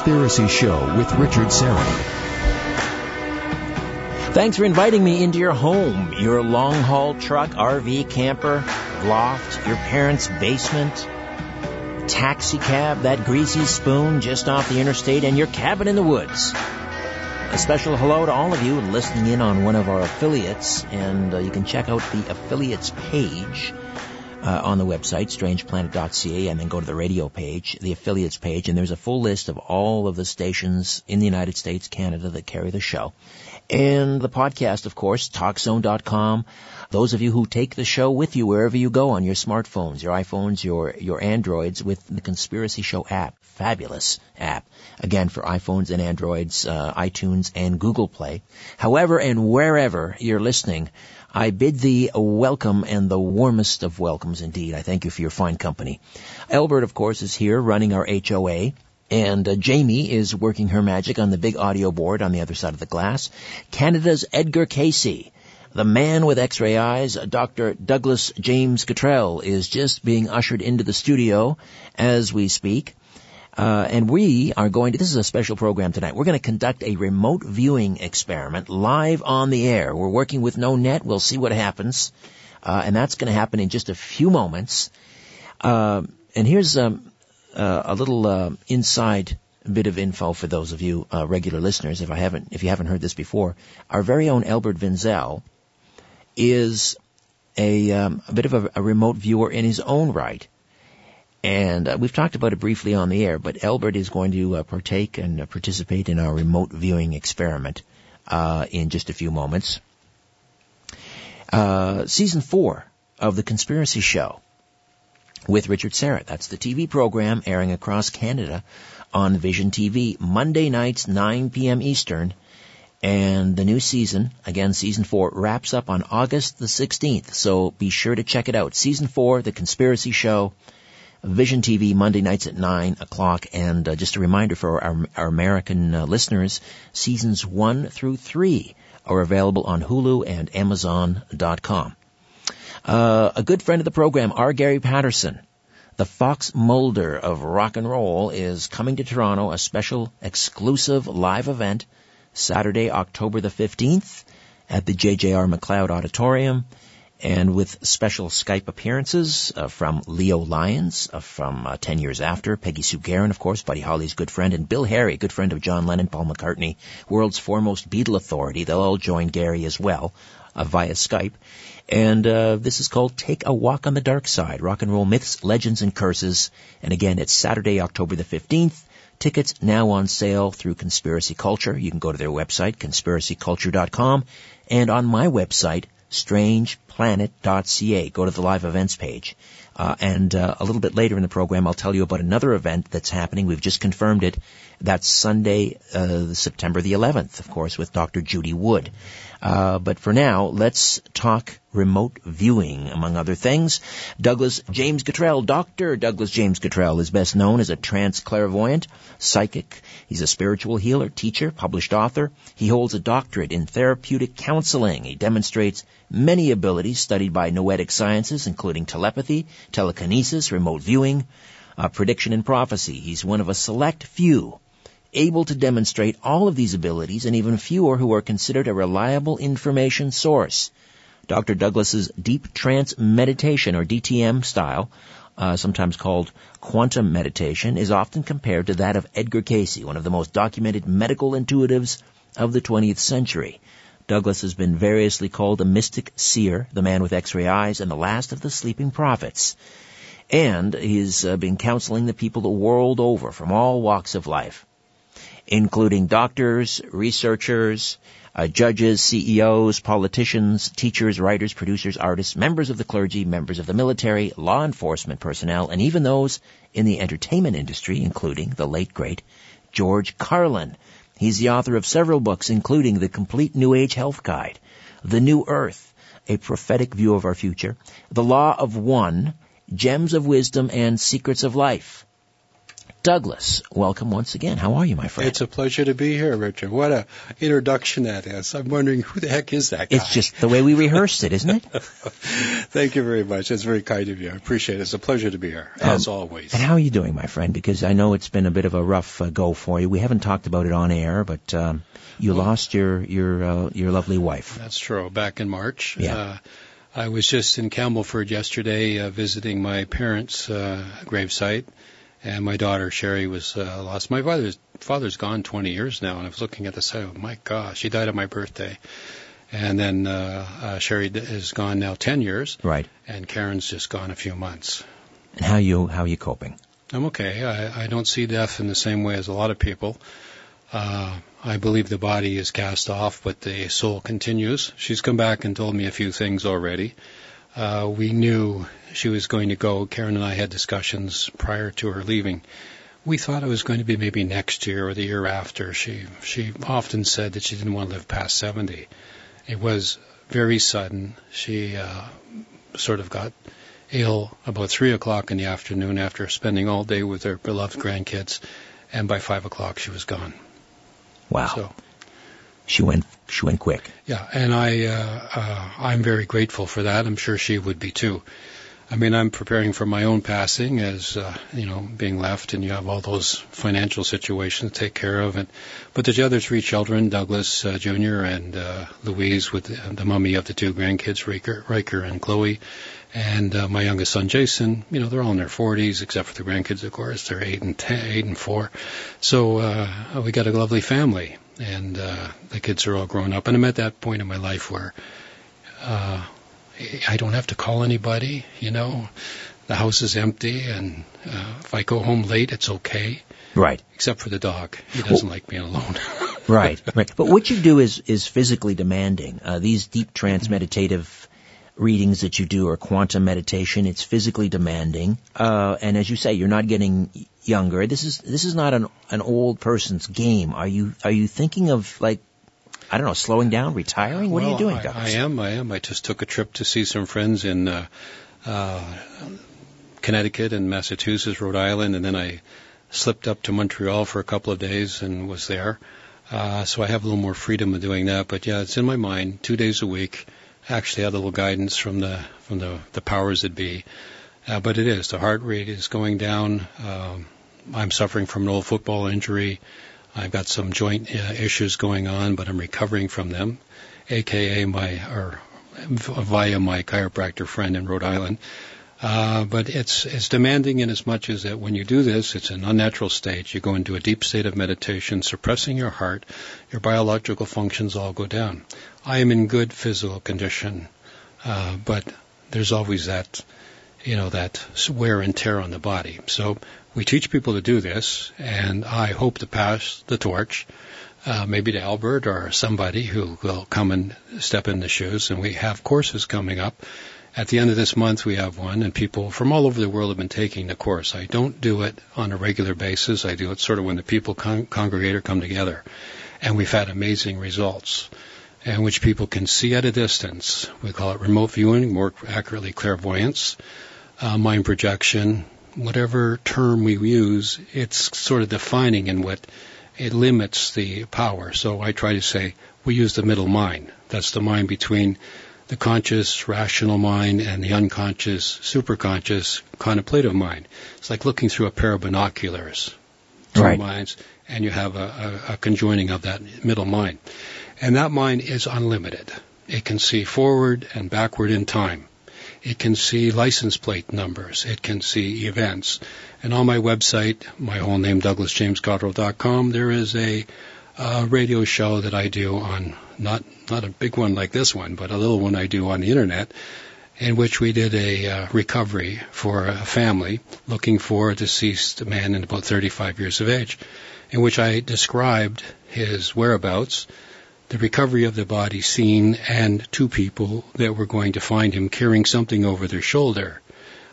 Conspiracy Show with Richard Syrett. Thanks for inviting me into your home, your long haul truck, RV, camper, loft, your parents' basement, taxi cab, that greasy spoon just off the interstate, and your cabin in the woods. A special hello to all of you listening in on one of our affiliates, and uh, you can check out the affiliates page uh, on the website, strangeplanet.ca, and then go to the radio page, the affiliates page, and there's a full list of all of the stations in the United States, Canada that carry the show. And the podcast, of course, TalkZone.com. Those of you who take the show with you wherever you go on your smartphones, your iPhones, your, your Androids with the Conspiracy Show app. Fabulous app. Again, for iPhones and Androids, uh, iTunes and Google Play. However and wherever you're listening, I bid thee a welcome and the warmest of welcomes indeed. I thank you for your fine company. Albert, of course, is here running our HOA. And uh, Jamie is working her magic on the big audio board on the other side of the glass. Canada's Edgar Cayce, the man with x-ray eyes, Dr. Douglas James Cottrell, is just being ushered into the studio as we speak. Uh, and we are going to, this is a special program tonight. We're going to conduct a remote viewing experiment live on the air. We're working with no net. We'll see what happens. Uh, and that's going to happen in just a few moments. Uh, and here's um, uh, a little uh, inside bit of info for those of you uh, regular listeners. If I haven't, if you haven't heard this before, our very own Albert Vinzel is a, um, a bit of a, a, remote viewer in his own right. And uh, we've talked about it briefly on the air, but Albert is going to uh, partake and uh, participate in our remote viewing experiment uh in just a few moments. Uh season four of the Conspiracy Show with Richard Syrett. That's the TV program airing across Canada on Vision TV, Monday nights, 9 p.m. Eastern. And the new season, again, season four, wraps up on August the 16th. So be sure to check it out. Season four, The Conspiracy Show, Vision TV, Monday nights at 9 o'clock. And uh, just a reminder for our, our American uh, listeners, seasons one through three are available on Hulu and Amazon.com. Uh, a good friend of the program, R. Gary Patterson, the Fox Mulder of rock and roll, is coming to Toronto, a special exclusive live event, Saturday, October the 15th at the JJR Macleod Auditorium and with special Skype appearances uh, from Leo Lyons uh, from uh, 10 Years After, Peggy Sue Gerron, of course, Buddy Holly's good friend, and Bill Harry, good friend of John Lennon, Paul McCartney, world's foremost Beatle authority. They'll all join Gary as well uh, via Skype. And uh, this is called Take a Walk on the Dark Side, Rock and Roll Myths, Legends, and Curses. And again, it's Saturday, October the 15th. Tickets now on sale through Conspiracy Culture. You can go to their website, conspiracyculture.com, and on my website, strangeplanet.ca. Go to the live events page. Uh, and uh, a little bit later in the program, I'll tell you about another event that's happening. We've just confirmed it. That's Sunday, uh, September the 11th, of course, with Dr. Judy Wood. Uh, but for now, let's talk remote viewing, among other things. Douglas James Cottrell, Dr. Douglas James Cottrell is best known as a trance clairvoyant, psychic. He's a spiritual healer, teacher, published author. He holds a doctorate in therapeutic counseling. He demonstrates many abilities studied by noetic sciences, including telepathy, telekinesis, remote viewing, uh, prediction and prophecy. He's one of a select few able to demonstrate all of these abilities and even fewer who are considered a reliable information source. Dr. Douglas's deep trance meditation or DTM style, uh, sometimes called quantum meditation, is often compared to that of Edgar Cayce, one of the most documented medical intuitives of the 20th century. Douglas has been variously called a mystic seer, the man with x-ray eyes, and the last of the sleeping prophets. And he's uh, been counseling the people the world over from all walks of life including doctors, researchers, uh, judges, CEOs, politicians, teachers, writers, producers, artists, members of the clergy, members of the military, law enforcement personnel, and even those in the entertainment industry, including the late great George Carlin. He's the author of several books, including The Complete New Age Health Guide, The New Earth, A Prophetic View of Our Future, The Law of One, Gems of Wisdom, and Secrets of Life. Douglas, welcome once again. How are you, my friend? It's a pleasure to be here, Richard. What a introduction that is. I'm wondering who the heck is that guy? It's just the way we rehearsed it, isn't it? Thank you very much. It's very kind of you. I appreciate it. It's a pleasure to be here, as um, always. And how are you doing, my friend? Because I know it's been a bit of a rough uh, go for you. We haven't talked about it on air, but um, you well, lost your your uh, your lovely wife. That's true. Back in March. Yeah. Uh, I was just in Campbellford yesterday uh, visiting my parents' uh, gravesite and my daughter Sherry was uh, lost. My father's father's gone 20 years now, and I was looking at the site. Oh my gosh, she died on my birthday. And then uh, uh, Sherry is gone now 10 years. Right. And Karen's just gone a few months. And how you how are you coping? I'm okay. I, I don't see death in the same way as a lot of people. Uh, I believe the body is cast off, but the soul continues. She's come back and told me a few things already. Uh, we knew she was going to go. Karen and I had discussions prior to her leaving. We thought it was going to be maybe next year or the year after. She she often said that she didn't want to live past 70. It was very sudden. She uh, sort of got ill about three o'clock in the afternoon after spending all day with her beloved grandkids, and by five o'clock she was gone. Wow. So she went she went quick. Yeah, and I uh, uh, I'm very grateful for that. I'm sure she would be too. I mean, I'm preparing for my own passing as, uh, you know, being left and you have all those financial situations to take care of. And, but the other three children, Douglas uh, Jr. and uh, Louise with the, the mummy of the two grandkids, Riker, Riker and Chloe, and uh, my youngest son, Jason, you know, they're all in their 40s, except for the grandkids, of course. They're 8 and 10, 8 and 4. So uh, we got a lovely family, and uh, the kids are all grown up. And I'm at that point in my life where uh, I don't have to call anybody, you know. The house is empty, and uh, if I go home late, it's okay. Right. Except for the dog. He doesn't well, like being alone. right, right. But what you do is, is physically demanding. Uh, these deep trance meditative readings that you do or quantum meditation, it's physically demanding. Uh, and as you say, you're not getting younger. This is, this is not an, an old person's game. Are you, are you thinking of like I don't know, slowing down, retiring? What well, are you doing, I, I, am. I am. I just took a trip to see some friends in uh, uh, Connecticut and Massachusetts, Rhode Island, and then I slipped up to Montreal for a couple of days and was there. Uh, so I have a little more freedom of doing that. But yeah, it's in my mind. Two days a week. Actually, had a little guidance from the from the the powers that be. Uh, but it is the heart rate is going down. Um, I'm suffering from an old football injury. I've got some joint uh, issues going on, but I'm recovering from them, aka my or via my chiropractor friend in Rhode Island. Uh, but it's it's demanding in as much as that when you do this, it's an unnatural state. You go into a deep state of meditation, suppressing your heart, your biological functions all go down. I am in good physical condition, uh, but there's always that, you know, that wear and tear on the body. So we teach people to do this, and I hope to pass the torch, uh, maybe to Albert or somebody who will come and step in the shoes. And we have courses coming up. At the end of this month, we have one, and people from all over the world have been taking the course. I don't do it on a regular basis. I do it sort of when the people con- congregate or come together. And we've had amazing results, and which people can see at a distance. We call it remote viewing, more accurately clairvoyance, uh, mind projection, whatever term we use, it's sort of defining in what it limits the power. So I try to say we use the middle mind. That's the mind between the conscious, rational mind and the unconscious, superconscious, contemplative mind. It's like looking through a pair of binoculars, two right. minds, and you have a, a, a conjoining of that middle mind. And that mind is unlimited. It can see forward and backward in time. It can see license plate numbers. It can see events. And on my website, my whole name, DouglasJamesCottrell.com, there is a, a radio show that I do on, not, not a big one like this one, but a little one I do on the internet, in which we did a uh, recovery for a family looking for a deceased man in about 35 years of age, in which I described his whereabouts, the recovery of the body seen and two people that were going to find him carrying something over their shoulder.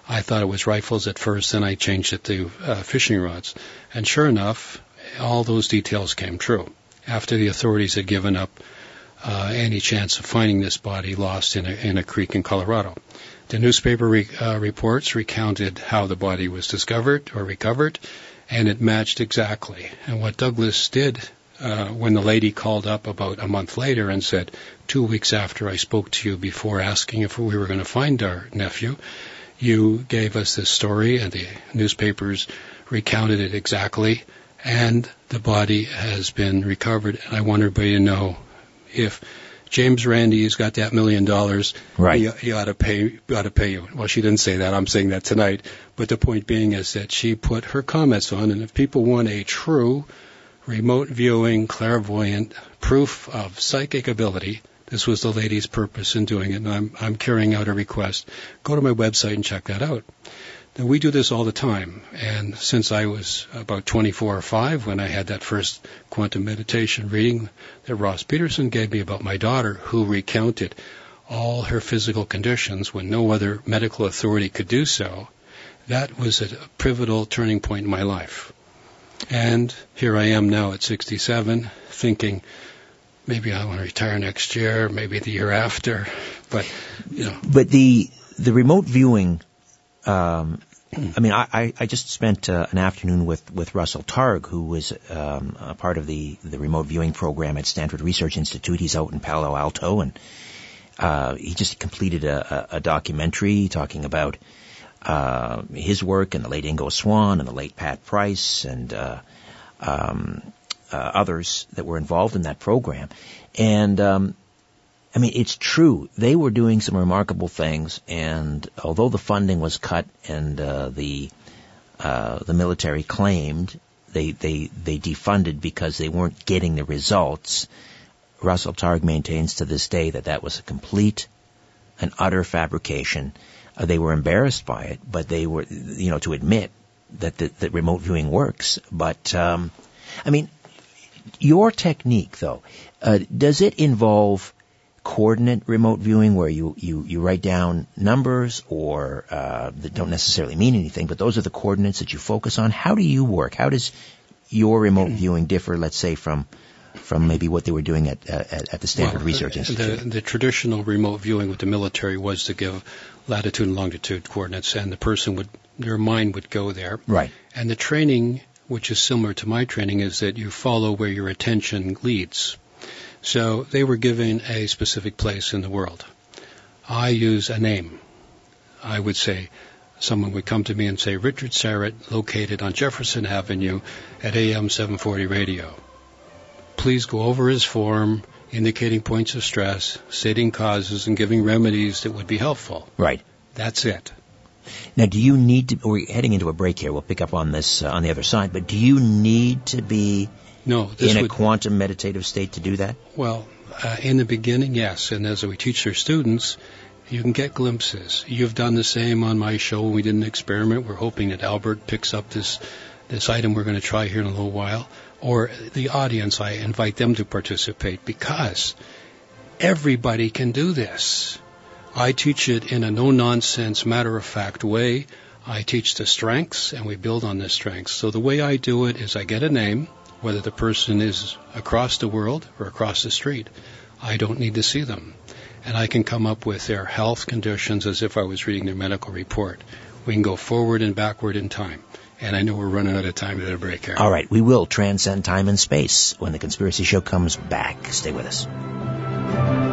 I thought it was rifles at first, then I changed it to uh, fishing rods. And sure enough, all those details came true. After the authorities had given up uh, any chance of finding this body lost in a, in a creek in Colorado. The newspaper re- uh, reports recounted how the body was discovered or recovered, and it matched exactly. And what Douglas did uh, when the lady called up about a month later and said, two weeks after I spoke to you before asking if we were going to find our nephew, you gave us this story and the newspapers recounted it exactly and the body has been recovered. And I want everybody to know if James Randi's got that million dollars, right. he, he ought to pay ought to pay you. Well, she didn't say that. I'm saying that tonight. But the point being is that she put her comments on, and if people want a true remote viewing, clairvoyant proof of psychic ability, this was the lady's purpose in doing it, and I'm, I'm carrying out a request. Go to my website and check that out. Now, we do this all the time, and since I was about 24 or 5 when I had that first quantum meditation reading that Ross Peterson gave me about my daughter, who recounted all her physical conditions when no other medical authority could do so, that was a pivotal turning point in my life. And here I am now at 67, thinking, maybe I want to retire next year, maybe the year after, but you know. But the the remote viewing, um, I mean, I, I just spent uh, an afternoon with, with Russell Targ, who was um, a part of the, the remote viewing program at Stanford Research Institute. He's out in Palo Alto, and uh, he just completed a, a, a documentary talking about uh, his work and the late Ingo Swann and the late Pat Price and uh, um, uh, others that were involved in that program. And um, I mean, it's true. They were doing some remarkable things, and although the funding was cut and uh, the uh, the military claimed they they they defunded because they weren't getting the results, Russell Targ maintains to this day that that was a complete and utter fabrication. Uh, they were embarrassed by it, but they were, you know, to admit that that, that remote viewing works. But um, I mean, your technique, though, uh, does it involve coordinate remote viewing where you, you, you write down numbers or uh, that don't necessarily mean anything, but those are the coordinates that you focus on? How do you work? How does your remote viewing differ, let's say, from from maybe what they were doing at at, at the Stanford well, Research Institute? The, the traditional remote viewing with the military was to give latitude and longitude coordinates, and the person would their mind would go there. Right. And the training which is similar to my training, is that you follow where your attention leads. So they were given a specific place in the world. I use a name. I would say, someone would come to me and say, Richard Syrett, located on Jefferson Avenue at AM 740 radio. Please go over his form, indicating points of stress, stating causes, and giving remedies that would be helpful. Right. That's it. Now, do you need to? We're heading into a break here. We'll pick up on this uh, on the other side. But do you need to be no in a would, quantum meditative state to do that? Well, uh, in the beginning, yes, and as we teach our students, you can get glimpses. You've done the same on my show. We did an experiment. We're hoping that Albert picks up this this item we're going to try here in a little while, or the audience. I invite them to participate because everybody can do this. I teach it in a no nonsense, matter of fact way. I teach the strengths and we build on the strengths. So the way I do it is I get a name, whether the person is across the world or across the street. I don't need to see them. And I can come up with their health conditions as if I was reading their medical report. We can go forward and backward in time. And I know we're running out of time at a break here. All right, we will transcend time and space when the Conspiracy Show comes back. Stay with us.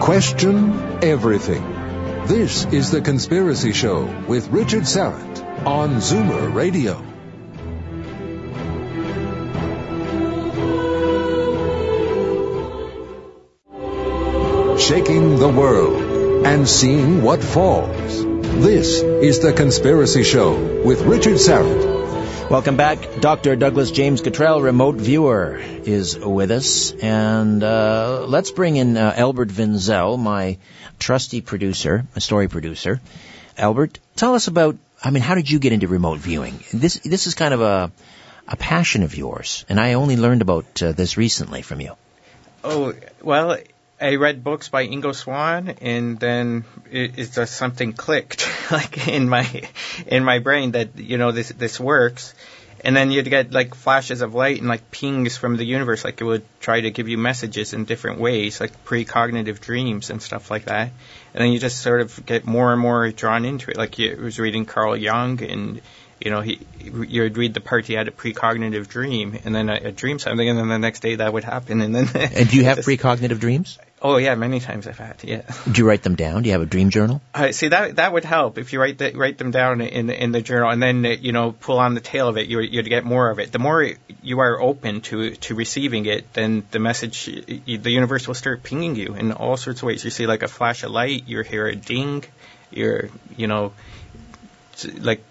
Question everything. This is The Conspiracy Show with Richard Syrett on Zoomer Radio. Shaking the world and seeing what falls. This is The Conspiracy Show with Richard Syrett. Welcome back. Dr. Douglas James Cottrell, remote viewer, is with us. And uh, let's bring in uh, Albert Vinzel, my trusty producer, a story producer. Albert, tell us about, I mean, how did you get into remote viewing? This, this is kind of a, a passion of yours, and I only learned about uh, this recently from you. Oh, well, I read books by Ingo Swann, and then it, it just something clicked, like in my in my brain that you know this this works, and then you'd get like flashes of light and like pings from the universe, like it would try to give you messages in different ways, like precognitive dreams and stuff like that. And then you just sort of get more and more drawn into it. Like you was reading Carl Jung, and you know he you'd read the part he had a precognitive dream, and then a, a dream something, and then the next day that would happen, and then. And do you have precognitive dreams? Oh yeah, many times I've had. Yeah. Do you write them down? Do you have a dream journal? Uh, see that that would help if you write the, write them down in in the journal and then you know pull on the tail of it. You you'd get more of it. The more you are open to to receiving it, then the message you, the universe will start pinging you in all sorts of ways. You see like a flash of light, you hear a ding, you're you know like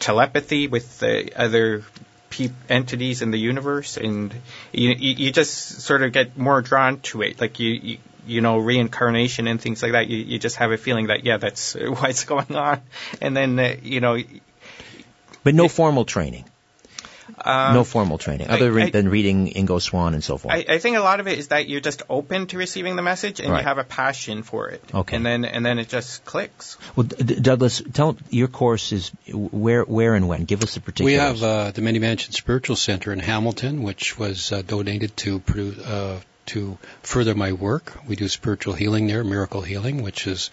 telepathy with the other pe- entities in the universe, and you, you just sort of get more drawn to it. Like you, you you know reincarnation and things like that. You you just have a feeling that yeah, that's what's going on, and then uh, you know. But no formal training. Um, no formal training, other I- I- than reading Ingo Swann and so forth. I, I think a lot of it is that you're just open to receiving the message and Right. you have a passion for it. Okay. And then and then it just clicks. well, D- D- Douglas, tell your course is where, where, and when. Give us the particulars. We have uh, the Many Mansion Spiritual Center in Hamilton, which was uh, donated to produ- uh, to further my work. We do spiritual healing there, miracle healing, which is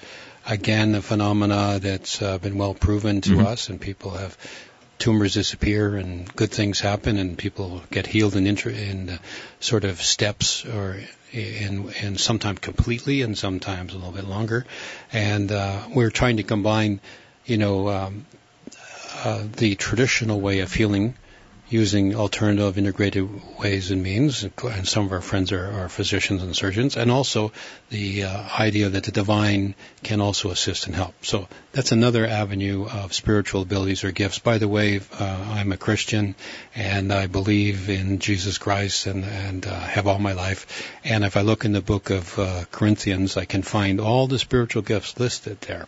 again a phenomena that's uh, been well proven to Mhm. us, and people have tumors disappear and good things happen, and people get healed in inter- in uh, sort of steps or in and sometimes completely and sometimes a little bit longer. And uh, we're trying to combine, you know, um, uh, the traditional way of healing using alternative integrated ways and means, and some of our friends are, are physicians and surgeons, and also the uh, idea that the divine can also assist and help. So that's another avenue of spiritual abilities or gifts. By the way, uh, I'm a Christian, and I believe in Jesus Christ, and, and uh, have all my life. And if I look in the book of uh, Corinthians, I can find all the spiritual gifts listed there.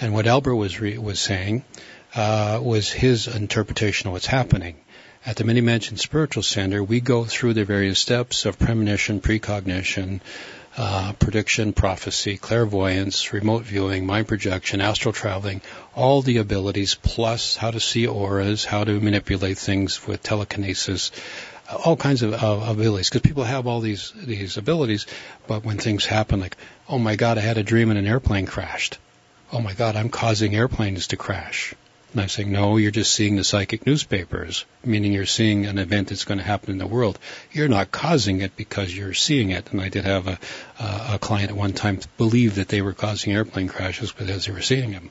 And what Albert was re- was saying uh, was his interpretation of what's happening. At the Many Mansion Spiritual Center, we go through the various steps of premonition, precognition, uh, prediction, prophecy, clairvoyance, remote viewing, mind projection, astral traveling, all the abilities, plus how to see auras, how to manipulate things with telekinesis, all kinds of uh, abilities. Because people have all these these abilities, but when things happen, like, oh my God, I had a dream and an airplane crashed. Oh my God, I'm causing airplanes to crash. And I'm saying, no, you're just seeing the psychic newspapers, meaning you're seeing an event that's going to happen in the world. You're not causing it because you're seeing it. And I did have a, uh, a client at one time believe that they were causing airplane crashes because they were seeing them.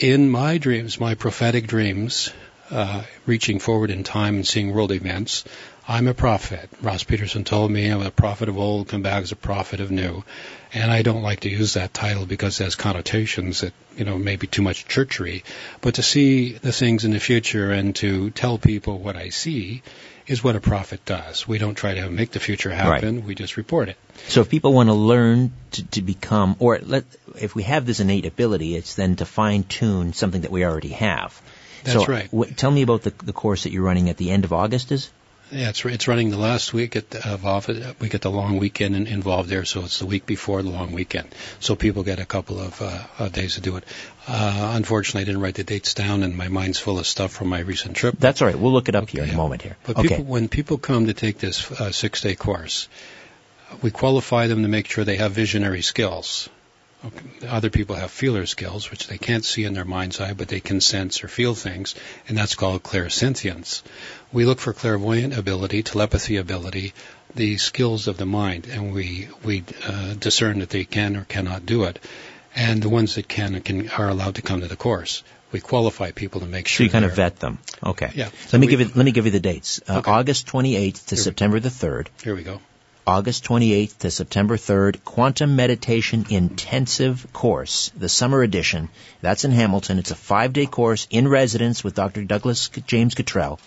In my dreams, my prophetic dreams, uh, reaching forward in time and seeing world events, I'm a prophet. Ross Peterson told me I'm a prophet of old, come back as a prophet of new. And I don't like to use that title because it has connotations that, you know, maybe too much churchery. But to see the things in the future and to tell people what I see is what a prophet does. We don't try to make the future happen, we just report it. So if people want to learn to, to become, or let, if we have this innate ability, it's then to fine tune something that we already have. That's so, right. W- tell me about the, the course that you're running at the end of August. Is Yeah, it's it's running the last week at the, of off. We get the long weekend in, involved there, so it's the week before the long weekend. So people get a couple of uh, days to do it. Uh, unfortunately, I didn't write the dates down, and my mind's full of stuff from my recent trip. that's all right. We'll look it up here in yeah. a moment. Here. But okay. people, when people come to take this uh, six-day course, we qualify them to make sure they have visionary skills. Other people have feeler skills, which they can't see in their mind's eye, but they can sense or feel things, and that's called clairsentience. We look for clairvoyant ability, telepathy ability, the skills of the mind, and we we uh, discern that they can or cannot do it. And the ones that can can are allowed to come to the course. We qualify people to make sure. So you kind of vet them. Okay. Yeah. Let me We- give you let me give you the dates. Uh, Okay. August 28th to Here September the 3rd. Here we go. August 28th to September 3rd, Quantum Meditation Intensive Course, the summer edition. That's in Hamilton. It's a five-day course in residence with Dr. Douglas James Cottrell.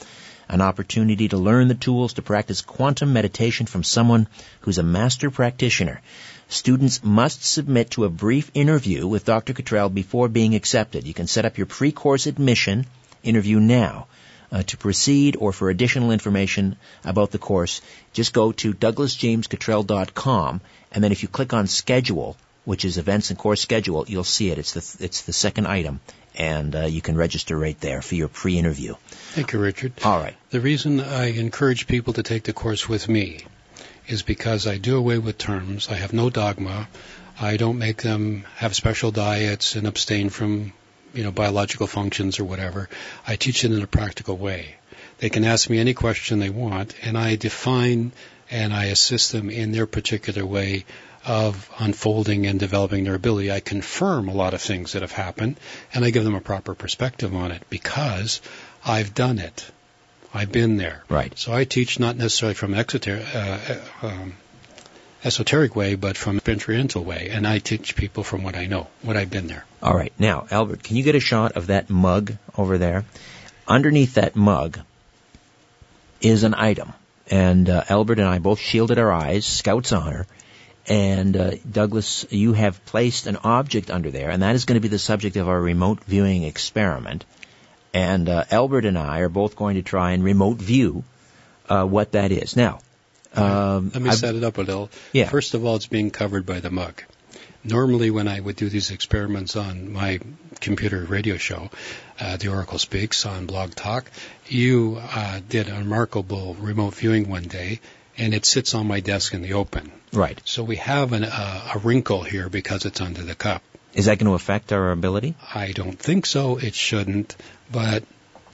An opportunity to learn the tools to practice quantum meditation from someone who's a master practitioner. Students must submit to a brief interview with Dr. Cottrell before being accepted. You can set up your pre-course admission interview now. Uh, to proceed or for additional information about the course, just go to douglasjamescottrell.com and then if you click on schedule, which is events and course schedule, you'll see it. It's the, it's the second item. and uh, you can register right there for your pre-interview. Thank you, Richard. All right. The reason I encourage people to take the course with me is because I do away with terms. I have no dogma. I don't make them have special diets and abstain from, you know, biological functions or whatever. I teach it in a practical way. They can ask me any question they want, and I define and I assist them in their particular way of unfolding and developing their ability. I confirm a lot of things that have happened, and I give them a proper perspective on it because I've done it. I've been there. Right. So I teach not necessarily from an exoteric, uh, um, esoteric way, but from an experiential way, and I teach people from what I know, what I've been there. All right. Now, Albert, can you get a shot of that mug over there? Underneath that mug is an item. And uh, Albert and I both shielded our eyes, Scout's honor. And uh, Douglas, you have placed an object under there, and that is going to be the subject of our remote viewing experiment. And uh, Albert and I are both going to try and remote view uh, what that is. Now, um, Let me I've- set it up a little. Yeah. First of all, it's being covered by the mug. Normally, when I would do these experiments on my computer radio show, uh, The Oracle Speaks on Blog Talk, you uh, did a remarkable remote viewing one day, and it sits on my desk in the open. right. So we have an, uh, a wrinkle here because it's under the cup. Is that going to affect our ability? I don't think so. It shouldn't. But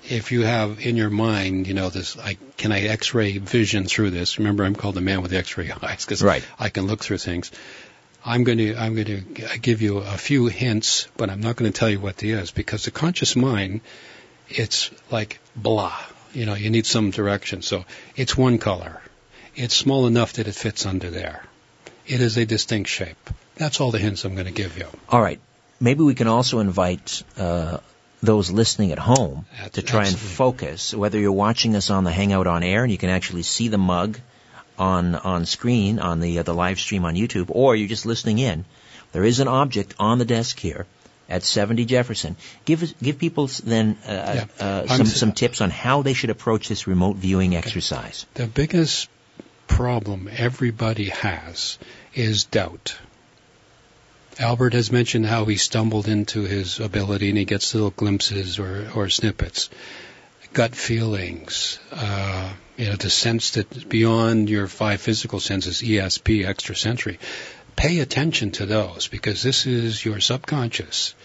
if you have in your mind, you know, this, I, can I X-ray vision through this? Remember, I'm called the man with the X-ray eyes because Right. I can look through things. I'm going to I'm going to give you a few hints, but I'm not going to tell you what they is because the conscious mind, it's like blah. You know, you need some direction. So it's one color. It's small enough that it fits under there. It is a distinct shape. That's all the hints I'm going to give you. All right. Maybe we can also invite uh, those listening at home to try and focus. Whether you're watching us on the Hangout on air and you can actually see the mug on on screen on the uh, the live stream on YouTube, or you're just listening in, there is an object on the desk here at 70 Jefferson. Give give people then uh, Yeah. uh, some some tips on how they should approach this remote viewing exercise. The biggest problem everybody has is doubt. Albert has mentioned how he stumbled into his ability and he gets little glimpses or, or snippets. Gut feelings, uh, you know, the sense that beyond your five physical senses, ESP, extrasensory. Pay attention to those because this is your subconscious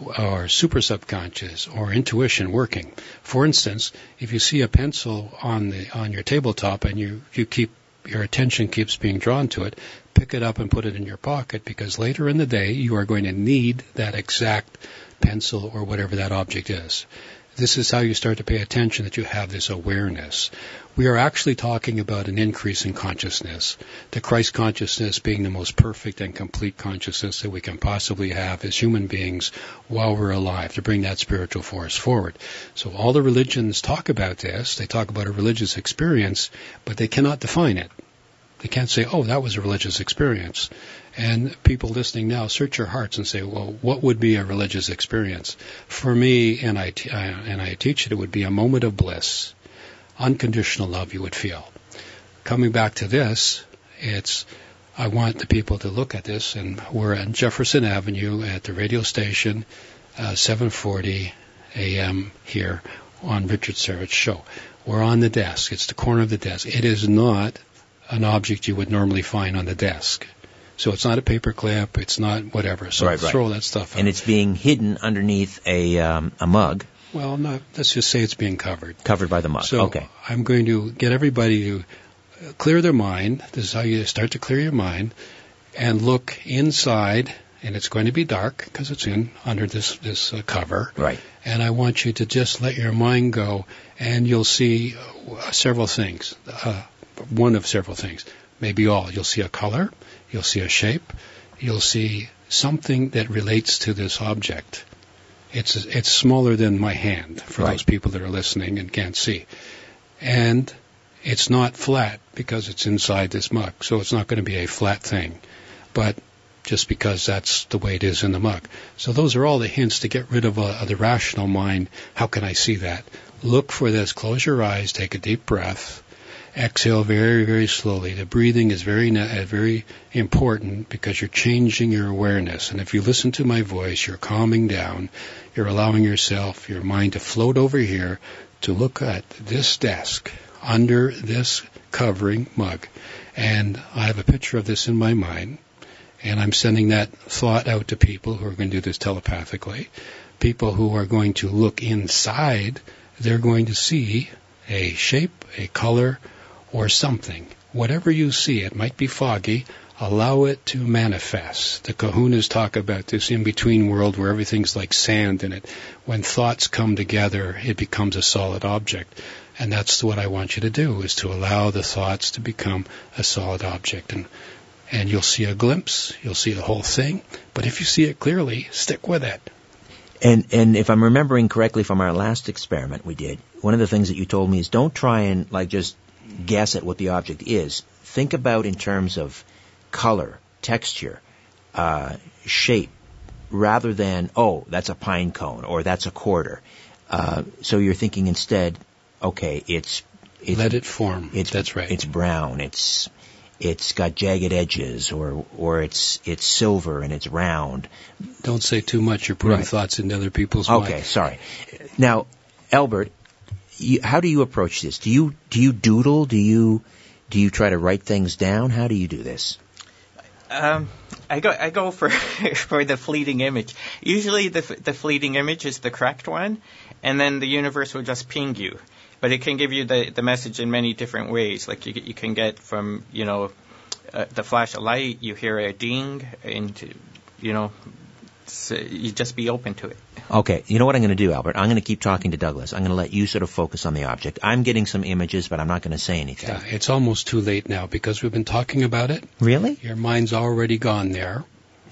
or super subconscious or intuition working. For instance, if you see a pencil on the on your tabletop and you you keep your attention keeps being drawn to it, pick it up and put it in your pocket because later in the day you are going to need that exact pencil or whatever that object is. This is how you start to pay attention that you have this awareness. We are actually talking about an increase in consciousness. The Christ consciousness being the most perfect and complete consciousness that we can possibly have as human beings while we're alive to bring that spiritual force forward. So all the religions talk about this. They talk about a religious experience, but they cannot define it. They can't say, oh, that was a religious experience. And people listening now, search your hearts and say, well, what would be a religious experience? For me, and I, t- and I teach it, it would be a moment of bliss, unconditional love you would feel. Coming back to this, it's, I want the people to look at this, and we're on Jefferson Avenue at the radio station, uh, 740 a.m. here on Richard Syrett's show. We're on the desk. It's the corner of the desk. It is not an object you would normally find on the desk. So it's not a paper clip. It's not whatever. So Right, right. throw that stuff out. And it's being hidden underneath a um, a mug well, not, let's just say it's being covered. covered by the mug. So okay. I'm going to get everybody to clear their mind. This is how you start to clear your mind and look inside. And it's going to be dark because it's in under this this uh, cover. Right. And I want you to just let your mind go, and you'll see uh, several things. Uh, one of several things, maybe all. You'll see a color, you'll see a shape, you'll see something that relates to this object. It's it's smaller than my hand for Right. those people that are listening and can't see, and it's not flat because it's inside this mug, so it's not going to be a flat thing, but just because that's the way it is in the mug. So those are all the hints to get rid of uh, the rational mind. How can I see that? Look for this. Close your eyes. Take a deep breath. Exhale very, very slowly. The breathing is very, uh, very important because you're changing your awareness. And if you listen to my voice, you're calming down. You're allowing yourself, your mind to float over here to look at this desk under this covering mug. And I have a picture of this in my mind. And I'm sending that thought out to people who are going to do this telepathically. People who are going to look inside, they're going to see a shape, a color, or something. Whatever you see, it might be foggy, allow it to manifest. The kahunas talk about this in between world where everything's like sand in it. When thoughts come together, it becomes a solid object. And that's what I want you to do, is to allow the thoughts to become a solid object. And, and you'll see a glimpse, you'll see the whole thing, but if you see it clearly, stick with it. And, and if I'm remembering correctly from our last experiment we did, one of the things that you told me is don't try and like just guess at what the object is. Think about in terms of color, texture, uh, shape, rather than, oh, that's a pine cone or that's a quarter. Uh, so you're thinking instead, okay, it's, it's let it form. It's, that's right. It's brown. It's it's got jagged edges, or or it's it's silver and it's round. Don't say too much. You're putting right. thoughts into other people's okay, mind. sorry. Now, Albert, you, how do you approach this? Do you do you doodle? Do you do you try to write things down? How do you do this? Um, I go I go for for the fleeting image. Usually the the fleeting image is the correct one, and then the universe will just ping you. But it can give you the the message in many different ways. Like you you can get from you know uh, the flash of light, you hear a ding, and you know so you just be open to it. Okay, you know what I'm going to do, Albert? I'm going to keep talking to Douglas. I'm going to let you sort of focus on the object. I'm getting some images, but I'm not going to say anything. Yeah, it's almost too late now because we've been talking about it. Really? Your mind's already gone there.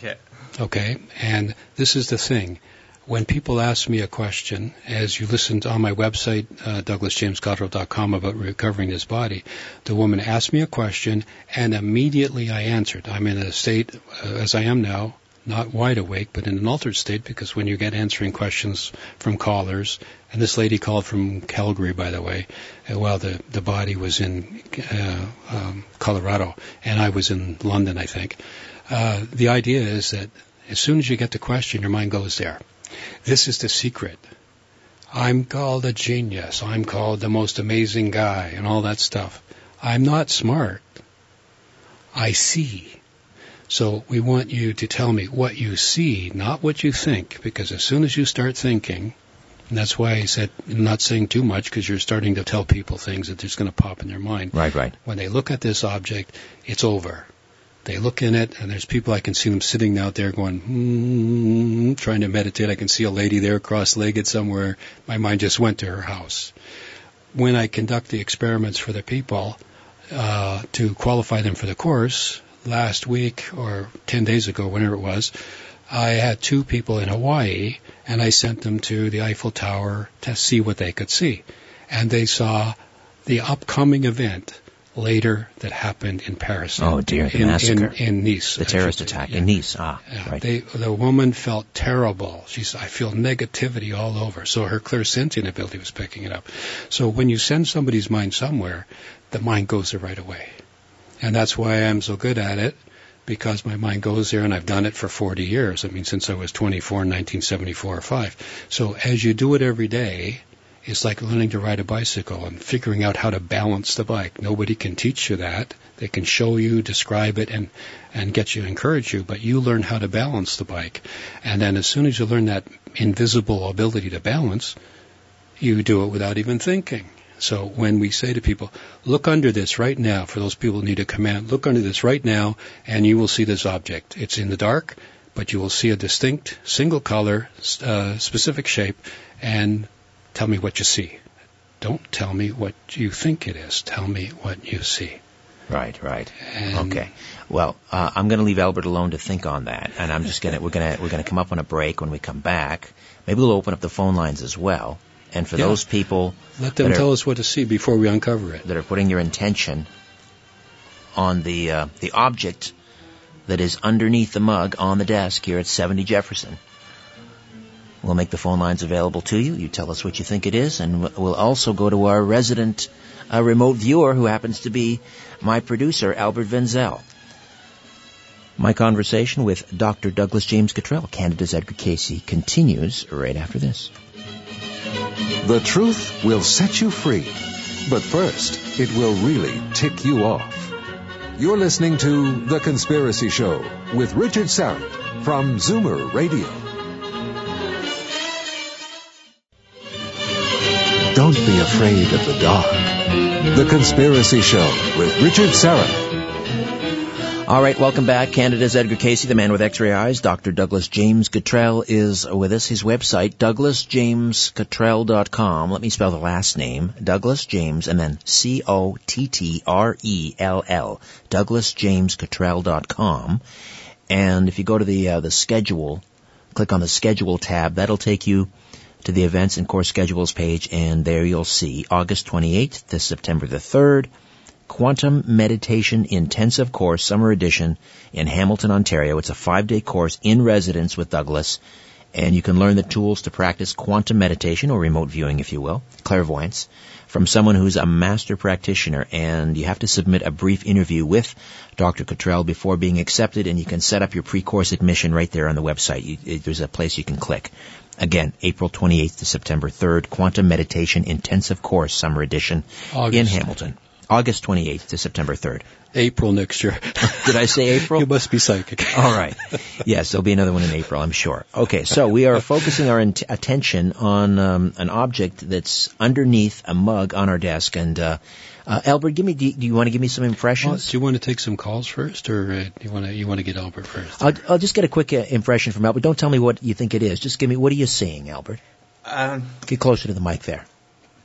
Yeah. Okay, and this is the thing. When people ask me a question, as you listened on my website, uh, douglasjamescottrell.com, about recovering this body, the woman asked me a question, and immediately I answered. I'm in a state, uh, as I am now, not wide awake, but in an altered state because when you get answering questions from callers, and this lady called from Calgary, by the way, uh, while the, the body was in uh, um, Colorado, and I was in London, I think. Uh, the idea is that as soon as you get the question, your mind goes there. This is the secret. I'm called a genius. I'm called the most amazing guy, and all that stuff. I'm not smart. I see. So we want you to tell me what you see, not what you think, because as soon as you start thinking, and that's why I said I'm not saying too much because you're starting to tell people things that just going to pop in their mind. Right, right. When they look at this object, it's over. They look in it, and there's people I can see them sitting out there going, hmm, trying to meditate. I can see a lady there cross-legged somewhere. My mind just went to her house. When I conduct the experiments for the people uh, to qualify them for the course, last week or 10 days ago, whenever it was, I had two people in Hawaii and I sent them to the Eiffel Tower to see what they could see. And they saw the upcoming event later that happened in Paris. Oh dear, the in, massacre. In, in Nice. The terrorist attack yeah. in Nice. Ah, yeah. right. They, the woman felt terrible. She said, I feel negativity all over. So her clairsentient ability was picking it up. So when you send somebody's mind somewhere, the mind goes there right away. And that's why I'm so good at it, because my mind goes there and I've done it for 40 years. I mean, since I was 24 in 1974 or 5. So as you do it every day, it's like learning to ride a bicycle and figuring out how to balance the bike. Nobody can teach you that. They can show you, describe it, and, and get you, encourage you, but you learn how to balance the bike. And then as soon as you learn that invisible ability to balance, you do it without even thinking. So when we say to people, look under this right now, for those people who need a command, look under this right now and you will see this object. It's in the dark, but you will see a distinct single color, uh, specific shape, and tell me what you see. Don't tell me what you think it is. Tell me what you see. Right, right. And okay. Well, uh, I'm going to leave Albert alone to think on that, and I'm just gonna we're gonna we're gonna come up on a break when we come back. Maybe we'll open up the phone lines as well. And for Yeah. those people Let them that are- tell us what to see before we uncover it. that are putting your intention on the uh, the object that is underneath the mug on the desk here at 70 Jefferson. We'll make the phone lines available to you. You tell us what you think it is, and we'll also go to our resident uh, remote viewer who happens to be my producer, Albert Venzel. My conversation with Dr. Douglas James Cottrell, Canada's Edgar Cayce, continues right after this. The truth will set you free, but first, it will really tick you off. You're listening to The Conspiracy Show with Richard Syrett from Zoomer Radio. Don't be afraid of the dark. The Conspiracy Show with Richard Syrett. All right, welcome back. Canada's Edgar Cayce, the man with X-ray eyes. Dr. Douglas James Cottrell is with us. His website, douglasjamescottrell.com. Let me spell the last name. Douglas James and then C-O-T-T-R-E-L-L. douglasjamescottrell.com. And if you go to the, uh, the schedule, click on the schedule tab, that'll take you to the events and course schedules page and there you'll see August 28th to September the 3rd, Quantum Meditation Intensive Course Summer Edition in Hamilton, Ontario. It's a five day course in residence with Douglas and you can learn the tools to practice quantum meditation or remote viewing if you will, clairvoyance from someone who's a master practitioner and you have to submit a brief interview with Dr. Cottrell before being accepted and you can set up your pre-course admission right there on the website. You, there's a place you can click. Again, April 28th to September 3rd, Quantum Meditation Intensive Course Summer Edition August. in Hamilton. August 28th to September 3rd. April next year. Did I say April? you must be psychic. All right. Yes, there'll be another one in April, I'm sure. Okay, so we are focusing our int- attention on um, an object that's underneath a mug on our desk. And uh, uh, Albert, give me. Do you, do you want to give me some Well, impressions? do you want to take some calls first, or uh, do you want to you want to get Albert first? I'll, I'll just get a quick uh, impression from Albert. Don't tell me what you think it is. Just give me. What are you seeing, Albert? Um, Get closer to the mic there.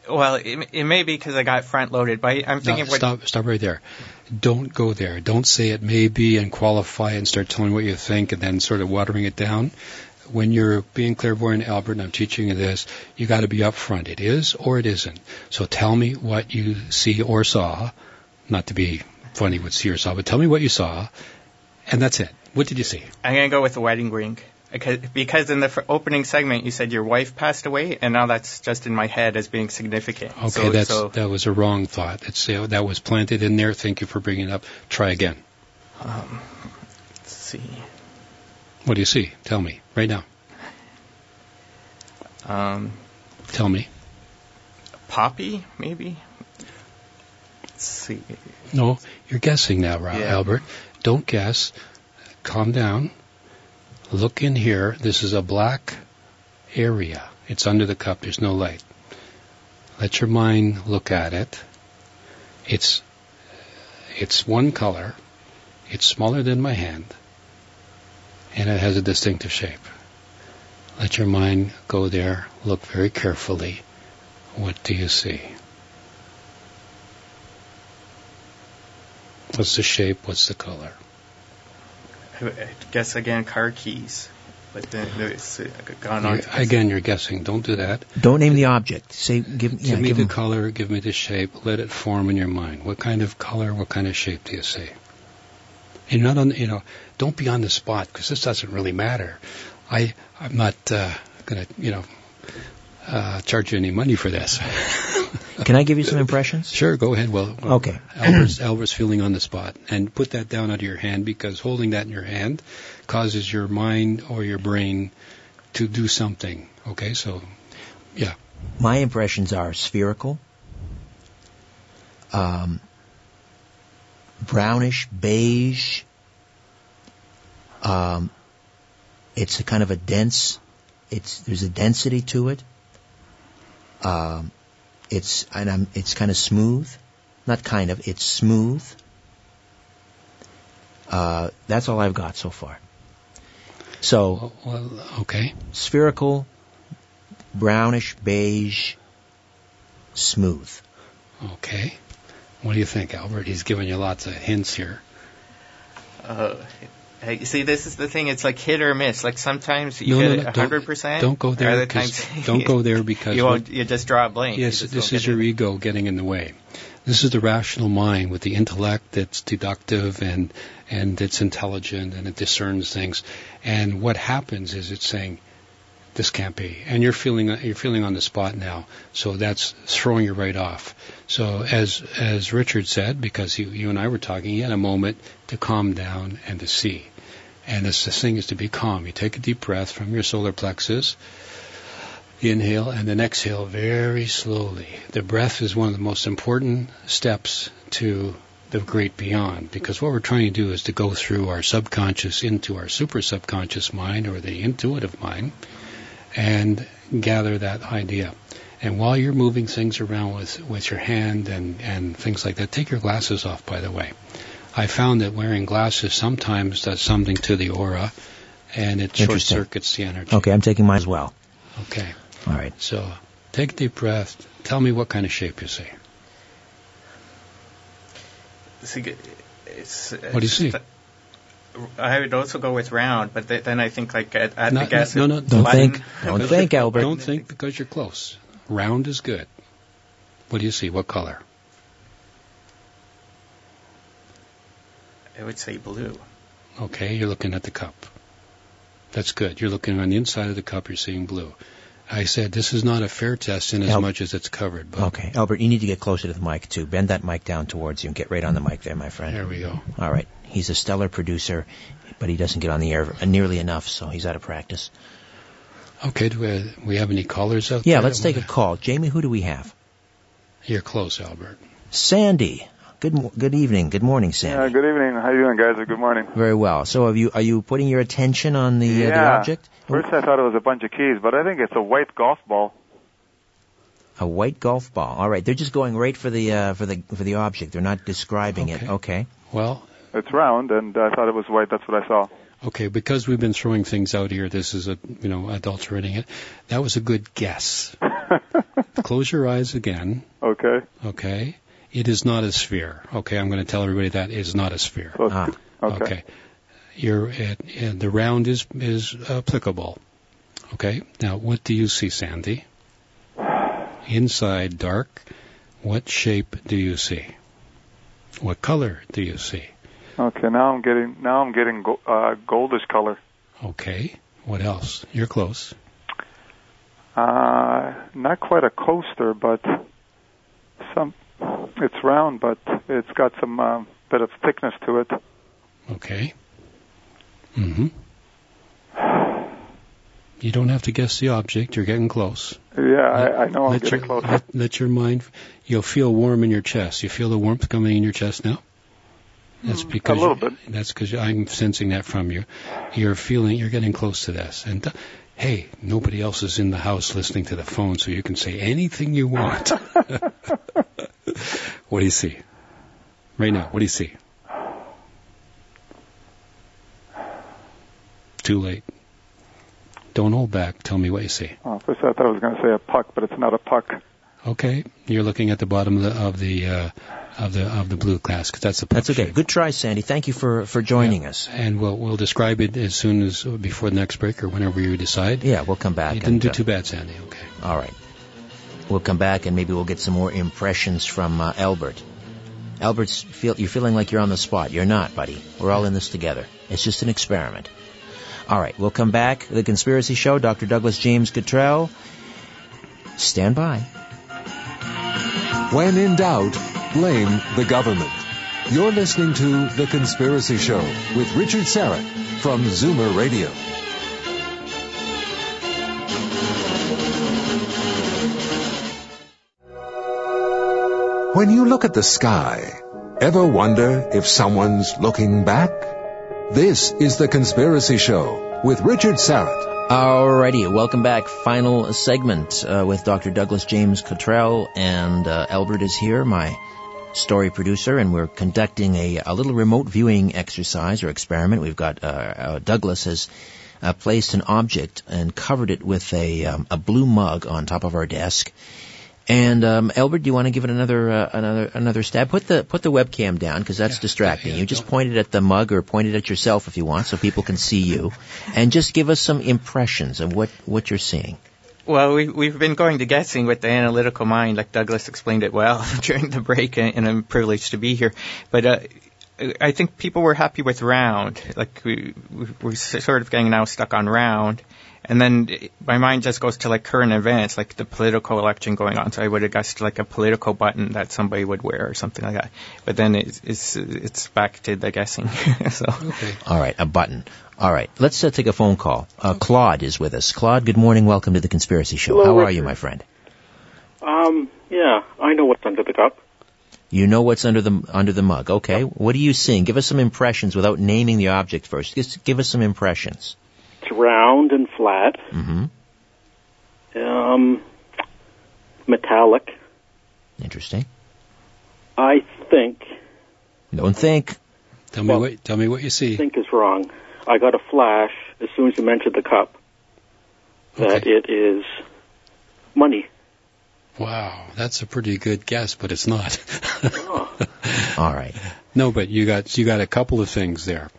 Well, it, it may be because I got front loaded, but I'm No, thinking what stop stop right there. Don't go there. Don't say it may be and qualify and start telling what you think and then sort of watering it down. When you're being clairvoyant, Albert, and I'm teaching you this, you got to be upfront. It is or it isn't. So tell me what you see or saw. Not to be funny with see or saw, but tell me what you saw, and that's it. What did you see? I'm gonna go with the wedding ring. Because, in the opening segment you said your wife passed away, and now that's just in my head as being significant. Okay, so, that's so that was a wrong thought. It's that was planted in there. Thank you for bringing it up. Try again. um, let's see. What do you see? Tell me right now. Um, Tell me. poppy, maybe. Let's see. No, you're guessing now, Ra- Yeah. Albert. Don't guess. Calm down. Look in here. This is a black area. It's under the cup. There's no light. Let your mind look at it. It's it's one color. It's smaller than my hand, and it has a distinctive shape. Let your mind go there. Look very carefully. What do you see? What's the shape? What's the color? I I guess again car keys, but then it's uh, gone on. You're- again, you're guessing. Don't do that. Don't name the object. Say, give, yeah, give me give the him- color. Give me the shape. Let it form in your mind. What kind of color? What kind of shape do you see? You're not on. You know. Don't be on the spot because this doesn't really matter. I. I'm not uh, gonna. You know. Uh, charge you any money for this. Can I give you some impressions? Sure, go ahead. Well, well, Okay. Albert's, Albert's feeling on the spot, and put that down out of your hand because holding that in your hand causes your mind or your brain to do something. Okay, so yeah, My impressions are spherical, um, brownish, beige. Um, it's a kind of a dense. It's there's a density to it. Um, it's and I'm, it's kind of smooth, not kind of. It's smooth. Uh, that's all I've got so far. So well, okay. spherical, brownish, beige, smooth. Okay. What do you think, Albert? He's giving you lots of hints here. Uh, hey, see, this is the thing. It's like hit or miss. Like sometimes you No, no, get no, a don't- hundred percent. don't go there Other 'cause- times don't go there because you won't. You just draw a blank. Yes, this is your it. ego getting in the way. This is the rational mind with the intellect that's deductive and and it's intelligent and it discerns things. And what happens is it's saying, this can't be. And you're feeling you're feeling on the spot now, so that's throwing you right off. So as as Richard said, because you you and I were talking, he had a moment to calm down and to see. And this thing is to be calm. You take a deep breath from your solar plexus, inhale, and then exhale very slowly. The breath is one of the most important steps to the great beyond because what we're trying to do is to go through our subconscious into our super subconscious mind or the intuitive mind and gather that idea. And while you're moving things around with, with your hand and, and things like that, take your glasses off, by the way. I found that wearing glasses sometimes does something to the aura and it short circuits the energy. Okay, I'm taking mine as well. Okay. All right. So take a deep breath. Tell me what kind of shape you see. See, it's, what do you see? I would also go with round, but th- then I think like at, at Not, the gas. No, no, don't button, think. Don't think, Albert. Don't think because you're close. Round is good. What do you see? What color? I would say blue. Okay, you're looking at the cup. That's good. You're looking on the inside of the cup. You're seeing blue. I said this is not a fair test in as Al- much as it's covered. But Okay, Albert, you need to get closer to the mic too. Bend that mic down towards you and get right on the mic there, my friend. there we go. All right. He's a stellar producer, but he doesn't get on the air nearly enough, so he's out of practice. Okay, do we, we have any callers out Yeah, there? let's take a call. Jamie, who do we have? You're close, Albert. Sandy. Good mo- good evening. Good morning, Sam. Yeah, good evening. How are you doing, guys? Good morning. Very well. So, have you are you putting your attention on the uh, the Yeah. object? First, I thought it was a bunch of keys, but I think it's a white golf ball. A white golf ball. All right. They're just going right for the uh, for the for the object. They're not describing it. Okay. Okay. Well, It's round, and I thought it was white. That's what I saw. okay, because we've been throwing things out here, this is a you know adulterating it. That was a good guess. Close your eyes again. okay. Okay. It is not a sphere. Okay, I'm going to tell everybody that is not a sphere. So Ah. okay. Okay. You're at, and the round is is applicable. Okay. Now, what do you see, Sandy? Inside dark. What shape do you see? What color do you see? Okay. Now I'm getting now I'm getting go, uh, goldish color. Okay. What else? You're close. Uh, not quite a coaster, but some. It's round, but it's got some uh, bit of thickness to it. Okay. Mm-hmm. You don't have to guess the object. You're getting close. Yeah, I, I know I'm let getting your, closer. Let, let your mind. You'll feel warm in your chest. You feel the warmth coming in your chest now. That's because Hmm, little bit. That's because I'm sensing that from you. You're feeling. You're getting close to this. And uh, hey, nobody else is in the house listening to the phone, so you can say anything you want. what do you see? Right now, what do you see? Too late. Don't hold back. Tell me what you see. Oh, first I thought I was going to say a puck, but it's not a puck. Okay, you're looking at the bottom of the of the uh, of the of the blue class 'cause that's the That's okay. shape. Good try, Sandy. Thank you for for joining us. And we'll we'll describe it as soon as before the next break or whenever you decide. Yeah, we'll come back. You didn't and, do uh, too bad, Sandy. Okay. All right. We'll come back and maybe we'll get some more impressions from uh, Albert. Albert's feel you're feeling like you're on the spot. You're not, buddy. We're all in this together. It's just an experiment. All right, we'll come back. The Conspiracy Show. Dr. Douglas James Cottrell. Stand by. When in doubt, blame the government. You're listening to The Conspiracy Show with Richard Syrett from Zoomer Radio. When you look at the sky, ever wonder if someone's looking back? This is The Conspiracy Show with Richard Syrett. Alrighty, welcome back. Final segment uh, with Dr. Douglas James Cottrell, and uh, Albert is here, my story producer, and we're conducting a, a little remote viewing exercise or experiment. We've got uh, uh, Douglas has uh, placed an object and covered it with a um, a blue mug on top of our desk. And um, Albert, do you want to give it another uh, another another stab? Put the put the webcam down because that's Yeah, distracting. yeah, you just point it at the mug or point it at yourself if you want, so people can see you, and just give us some impressions of what what you're seeing. Well, we, we've been going to guessing with the analytical mind, like Douglas explained it well during the break, and, and I'm privileged to be here. But uh, I think people were happy with round. Like we, we we're sort of getting now stuck on round, and then my mind just goes to like current events, like the political election going on. So I would have guessed like a political button that somebody would wear or something like that. But then it's it's, it's back to the guessing. so Okay. All right, a button. All right, let's uh, take a phone call. Uh, Claude is with us. Claude, good morning. Welcome to the Conspiracy Show. Hello, How are you, my friend? Um, yeah, I know what's under the cup. You know what's under the under the mug. Okay, what are you seeing? Give us some impressions without naming the object first. Just give us some impressions. It's round and flat, Mm-hmm. um, metallic. Interesting. I think, Don't think. Tell me what. Tell me what you see. I think is wrong. I got a flash as soon as you mentioned the cup that Okay. it is money. Wow, that's a pretty good guess, but it's not. All right. no, but you got you got a couple of things there,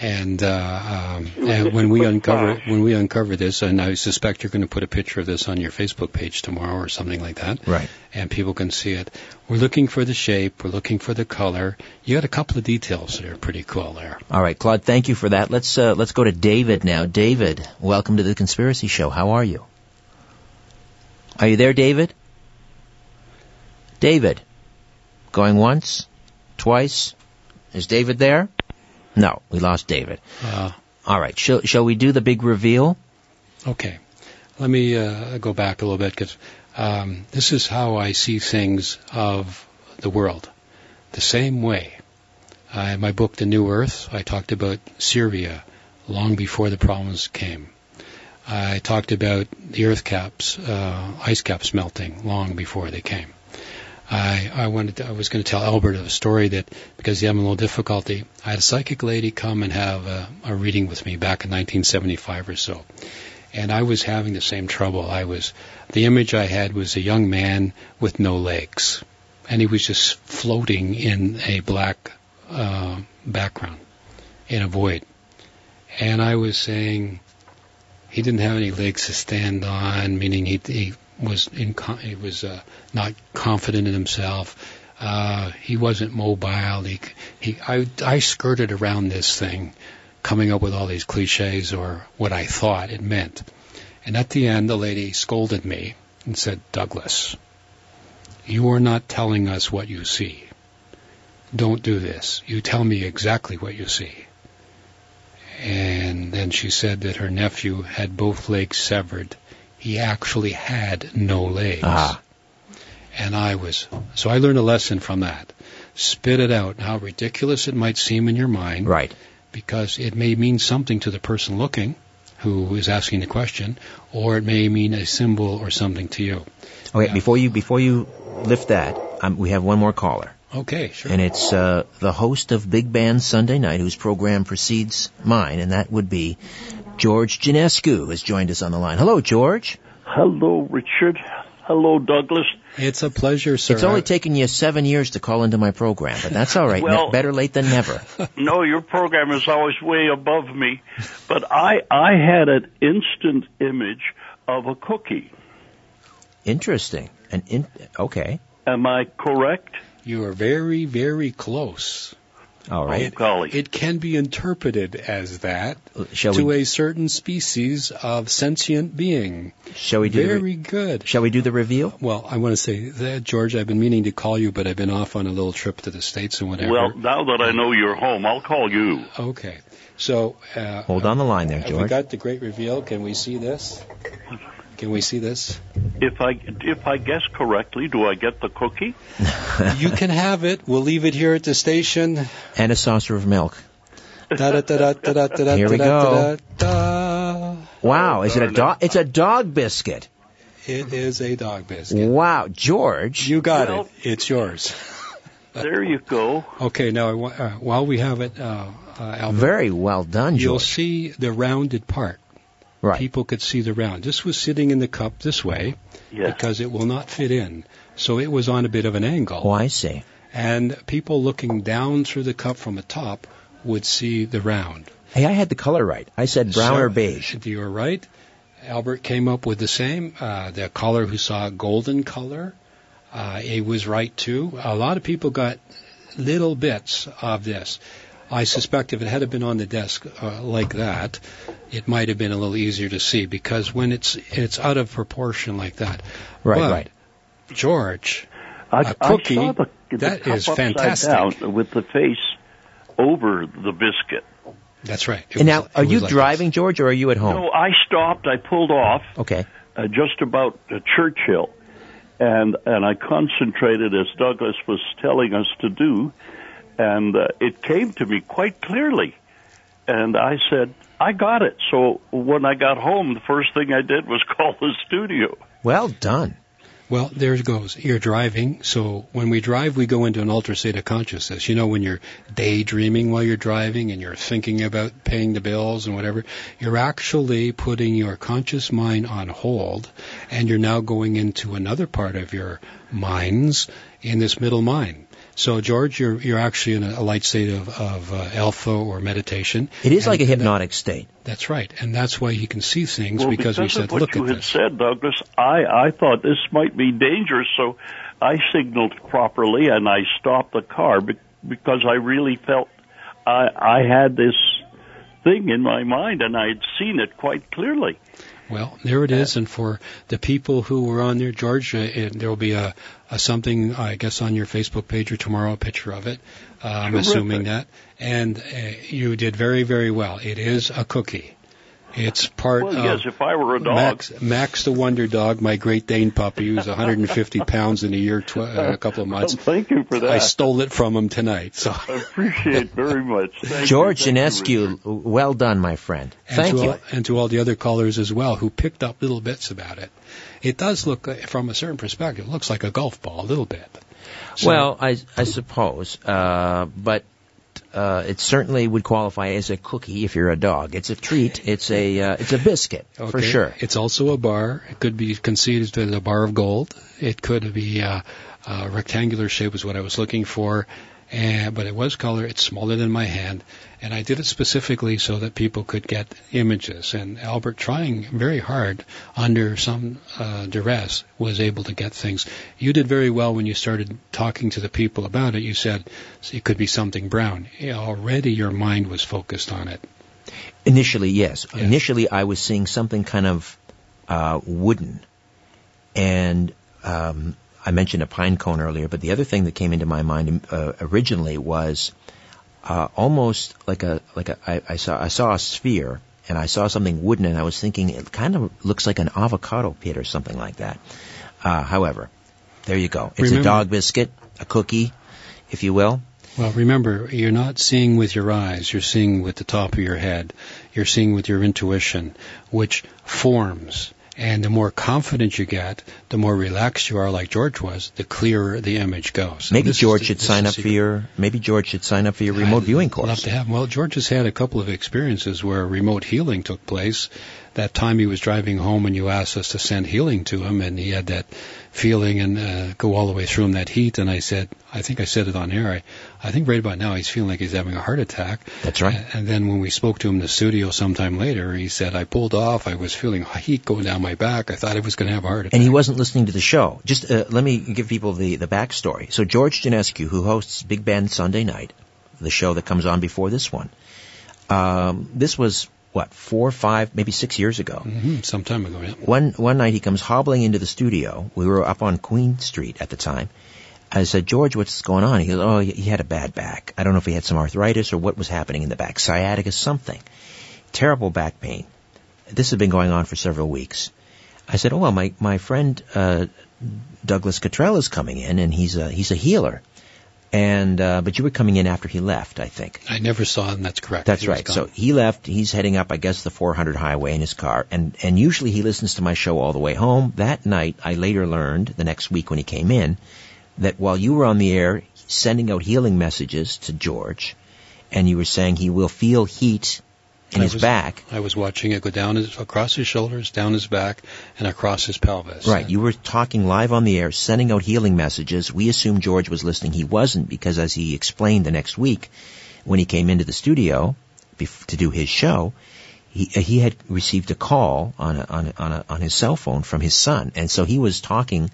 and uh, um, and when we uncover flash. when we uncover this, and I suspect you're going to put a picture of this on your Facebook page tomorrow or something like that, Right. and people can see it. We're looking for the shape. We're looking for the color. You got a couple of details that are pretty cool there. All right, Claude. Thank you for that. Let's uh, let's go to David now. David, welcome to the Conspiracy Show. How are you? Are you there, David? David, going once, twice. Is David there? No, we lost David. Uh, All right. Shall shall we do the big reveal? Okay. Let me uh, go back a little bit because um, this is how I see things of the world. The same way. Uh, in my book, The New Earth, I talked about Syria long before the problems came. I talked about the earth caps, uh, ice caps melting long before they came. I, I wanted to, I was going to tell Albert a story that because he had a little difficulty, I had a psychic lady come and have a, a reading with me back in 1975 or so and I was having the same trouble. I was the image I had was a young man with no legs, and he was just floating in a black uh, background in a void. And I was saying he didn't have any legs to stand on, meaning he, he was in, he was uh, not confident in himself. Uh, he wasn't mobile. He, he, I, I skirted around this thing, coming up with all these cliches or what I thought it meant. And at the end, the lady scolded me and said, Douglas, you are not telling us what you see. Don't do this. You tell me exactly what you see. And then she said that her nephew had both legs severed. He actually had no legs. Ah. And I was, so I learned a lesson from that. Spit it out, how ridiculous it might seem in your mind Right. because it may mean something to the person looking who is asking the question, or it may mean a symbol or something to you. Okay. Before you before you lift that, um, we have one more caller. Okay, sure. and it's uh, the host of Big Band Sunday Night, whose program precedes mine, and that would be George Jonescu has joined us on the line. Hello, George. Hello, Richard. Hello, Douglas. It's a pleasure, sir. It's only taken you seven years to call into my program, but that's all right. Ne- Well- better late than never. No, your program is always way above me, but I I had an instant image of a cookie. Interesting. And in, okay, Am I correct? you are very, very close. All Oh, golly. It can be interpreted as that Shall to we? a certain species of sentient being. Shall we do? Very re- good. shall we do the reveal? Well, I want to say that, George, I've been meaning to call you, but I've been off on a little trip to the States and whatever. well, now that I know you're home, I'll call you. okay. So, uh, Hold on the line there, have we got the great reveal? Can we see this? Can we see this? If I if I guess correctly, do I get the cookie? you can have it. We'll leave it here at the station. And a saucer of milk. Here we go. Wow, is it a dog? It's a dog biscuit. It is a dog biscuit. Wow, George, you got well, it. It's yours. there you go. Okay, now uh, while we have it, uh, uh, Albert, very well done. George. You'll see the rounded part. Right. People could see the round. This was sitting in the cup this way Yes. because it will not fit in. So it was on a bit of an angle. Oh, I see. And people looking down through the cup from the top would see the round. Hey, I had the color right. I said brown So- or beige. You were right. Albert came up with the same. Uh, the caller who saw a golden color, uh, it was right too. A lot of people got little bits of this. I suspect if it had been on the desk uh, like that, it might have been a little easier to see because when it's it's out of proportion like that. Right, but, right. George, I, a cookie, I saw the, the that cup is fantastic. down with the face over the biscuit. That's right. It And was- now, are you like driving, George, or are you at home? No, I stopped. I pulled off Okay. uh, just about uh, Churchill, and and I concentrated as Douglas was telling us to do, and uh, it came to me quite clearly, and I said, "I got it." So when I got home, the first thing I did was call the studio. Well done. Well, there it goes. You're driving. So when we drive, we go into an altered state of consciousness. You know, when you're daydreaming while you're driving and you're thinking about paying the bills and whatever, you're actually putting your conscious mind on hold and you're now going into another part of your minds in this middle mind. So, George, you're you're actually in a, a light state of, of uh, alpha or meditation. It is like a And hypnotic state. That's right, and that's why you can see things well, because, we of said, what you had said, Douglas, I I thought this might be dangerous, so I signaled properly and I stopped the car because I really felt I I had this thing in my mind and I had seen it quite clearly. Well, there it is, and for the people who were on there, George, uh, there will be a, a something, I guess, on your Facebook page or tomorrow, a picture of it. Uh, I'm assuming that, and uh, you did very, very well. It is a cookie. It's part Well, of yes, if I were a dog, Max, Max the Wonder Dog, my Great Dane puppy, who's 150 pounds in a year, tw- uh, a couple of months. thank you for that. I stole it from him tonight. So, I appreciate very much. Thank George you, thank you, well done, my friend. and Thank to you. All, and to all the other callers as well who picked up little bits about it. It does look, uh, from a certain perspective, it looks like a golf ball a little bit. So- Well, I, I suppose, uh, but uh, it certainly would qualify as a cookie if you're a dog. It's a treat. It's a uh, it's a biscuit for sure. It's also a bar. It could be conceived as a bar of gold. It could be uh, a rectangular shape is what I was looking for. And, but it was color. It's smaller than my hand, and I did it specifically so that people could get images. And Albert, trying very hard under some uh, duress, was able to get things. You did very well when you started talking to the people about it. You said it could be something brown. Already your mind was focused on it. Initially, yes. Yeah. Initially, I was seeing something kind of uh, wooden, and um, I mentioned a pine cone earlier. But the other thing that came into my mind uh, originally was uh, almost like a like a I, I saw I saw a sphere and I saw something wooden and I was thinking it kind of looks like an avocado pit or something like that. Uh, however, there you go. It's a dog biscuit, a cookie, if you will. Well, remember, you're not seeing with your eyes, you're seeing with the top of your head. You're seeing with your intuition, which forms. And the more confident you get, the more relaxed you are, like George was, the clearer the image goes. Maybe George the- should sign up for your maybe George should sign up for your remote I'd viewing Love course. to have. Well, George has had a couple of experiences where remote healing took place. That time he was driving home and you asked us to send healing to him, and he had that feeling and uh, go all the way through him that heat. And I said, I think I said it on air. I, I think right about now he's feeling like he's having a heart attack. That's right. And, then when we spoke to him in the studio sometime later, he said, I pulled off. I was feeling heat going down my back. I thought I was going to have a heart attack. And he wasn't listening to the show. Just uh, let me give people the, the backstory. So George Jonescu, who hosts Big Band Sunday Night, the show that comes on before this one, um, this was what four, five, maybe six years ago. hmm some time ago, yeah. One one night he comes hobbling into the studio. We were up on Queen Street at the time. I said, George, what's going on? He goes, Oh, he had a bad back. I don't know if he had some arthritis or what was happening in the back, sciatica, something. Terrible back pain. This had been going on for several weeks. I said, Oh well, my my friend uh, Douglas Cottrell is coming in, and he's a he's a healer. And uh, but you were coming in after he left, I think. I never saw him. That's correct. That's He right. So he left. He's heading up, I guess, the 400 highway in his car, and and usually he listens to my show all the way home. That night, I later learned the next week when he came in that while you were on the air sending out healing messages to George, and you were saying he will feel heat in I his was- back. I was watching it go down his, across his shoulders, down his back, and across his pelvis. Right, you were talking live on the air, sending out healing messages. We assumed George was listening. He wasn't because, as he explained the next week, when he came into the studio bef- to do his show, he uh, he had received a call on a, on a, on, a, on his cell phone from his son, and so he was talking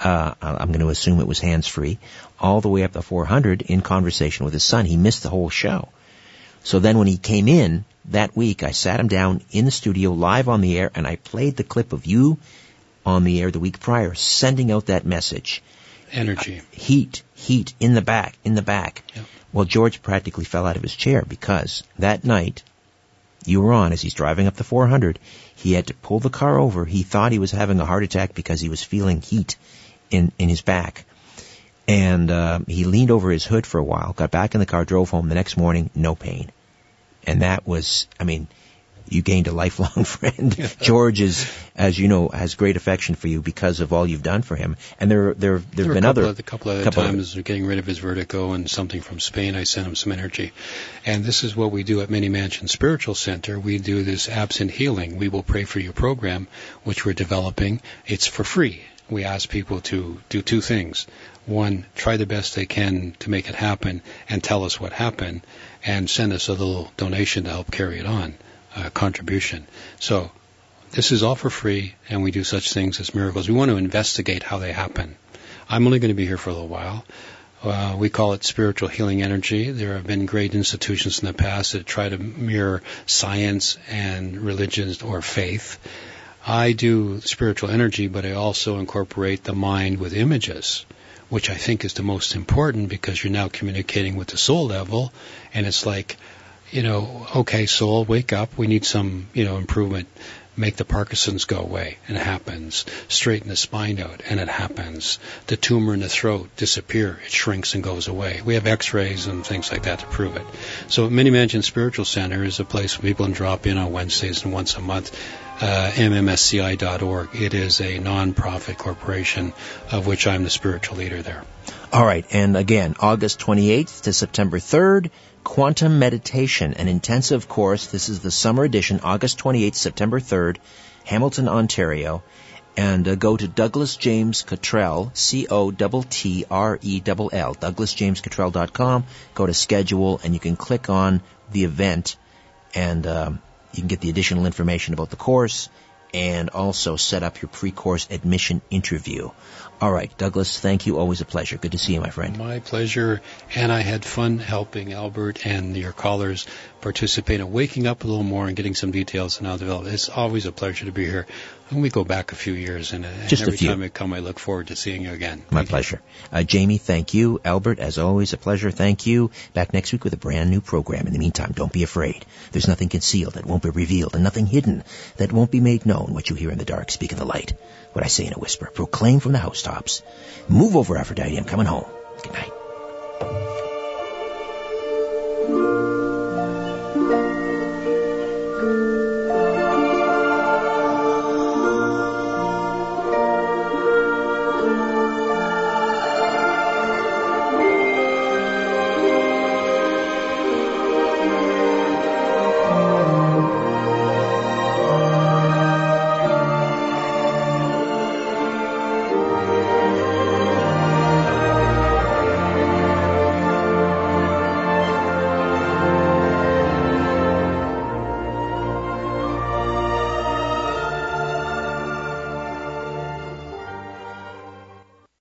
uh, I'm going to assume it was hands free, all the way up to 400 in conversation with his son. He missed the whole show. So then when he came in that week, I sat him down in the studio live on the air and I played the clip of you on the air the week prior, sending out that message. Energy. Uh, heat, heat in the back, in the back. Yep. Well, George practically fell out of his chair because that night you were on as he's driving up the 400. He had to pull the car over. He thought he was having a heart attack because he was feeling heat in, in his back. And uh, he leaned over his hood for a while, got back in the car, drove home. The next morning, no pain. And that was, I mean, you gained a lifelong friend. George is, as you know, has great affection for you because of all you've done for him. And there, there, there have been a other, of, a couple of couple times of, getting rid of his vertigo and something from Spain. I sent him some energy, and this is what we do at Mini Mansion Spiritual Center. We do this absent healing. We will pray for you program, which we're developing. It's for free. We ask people to do two things. One, try the best they can to make it happen and tell us what happened and send us a little donation to help carry it on uh, contribution. So this is all for free, and we do such things as miracles. We want to investigate how they happen. I'm only going to be here for a little while. Uh, we call it spiritual healing energy. There have been great institutions in the past that try to mirror science and religion or faith. I do spiritual energy, but I also incorporate the mind with images, which I think is the most important because you're now communicating with the soul level, and it's like you know, okay, soul, wake up. We need some, you know, improvement. Make the Parkinson's go away, and it happens. Straighten the spine out, and it happens. The tumor in the throat disappear. It shrinks and goes away. We have X-rays and things like that to prove it. So, Mini Mansion Spiritual Center is a place where people can drop in on Wednesdays and once a month. Uh, MMSCI.org. It is a non-profit corporation of which I'm the spiritual leader there. All right, and again, August 28th to September 3rd. Quantum Meditation, an intensive course. This is the summer edition, August 28th, September 3rd, Hamilton, Ontario. And uh, go to Douglas James Cottrell, C-O-T-T-R-E-L-L, douglasjamescottrell.com. Go to schedule and you can click on the event and um, you can get the additional information about the course and also set up your pre-course admission interview. All right, Douglas, thank you. Always a pleasure. Good to see you, my friend. My pleasure. And I had fun helping Albert and your callers participate in waking up a little more and getting some details and how to develop. It's always a pleasure to be here. And we go back a few years, and, and Just every a few. time I come, I look forward to seeing you again. My thank pleasure. Uh, Jamie, thank you. Albert, as always, a pleasure. Thank you. Back next week with a brand new program. In the meantime, don't be afraid. There's nothing concealed that won't be revealed, and nothing hidden that won't be made known. What you hear in the dark, speak in the light. What I say in a whisper, proclaim from the housetops. Move over, Aphrodite. I'm coming home. Good night.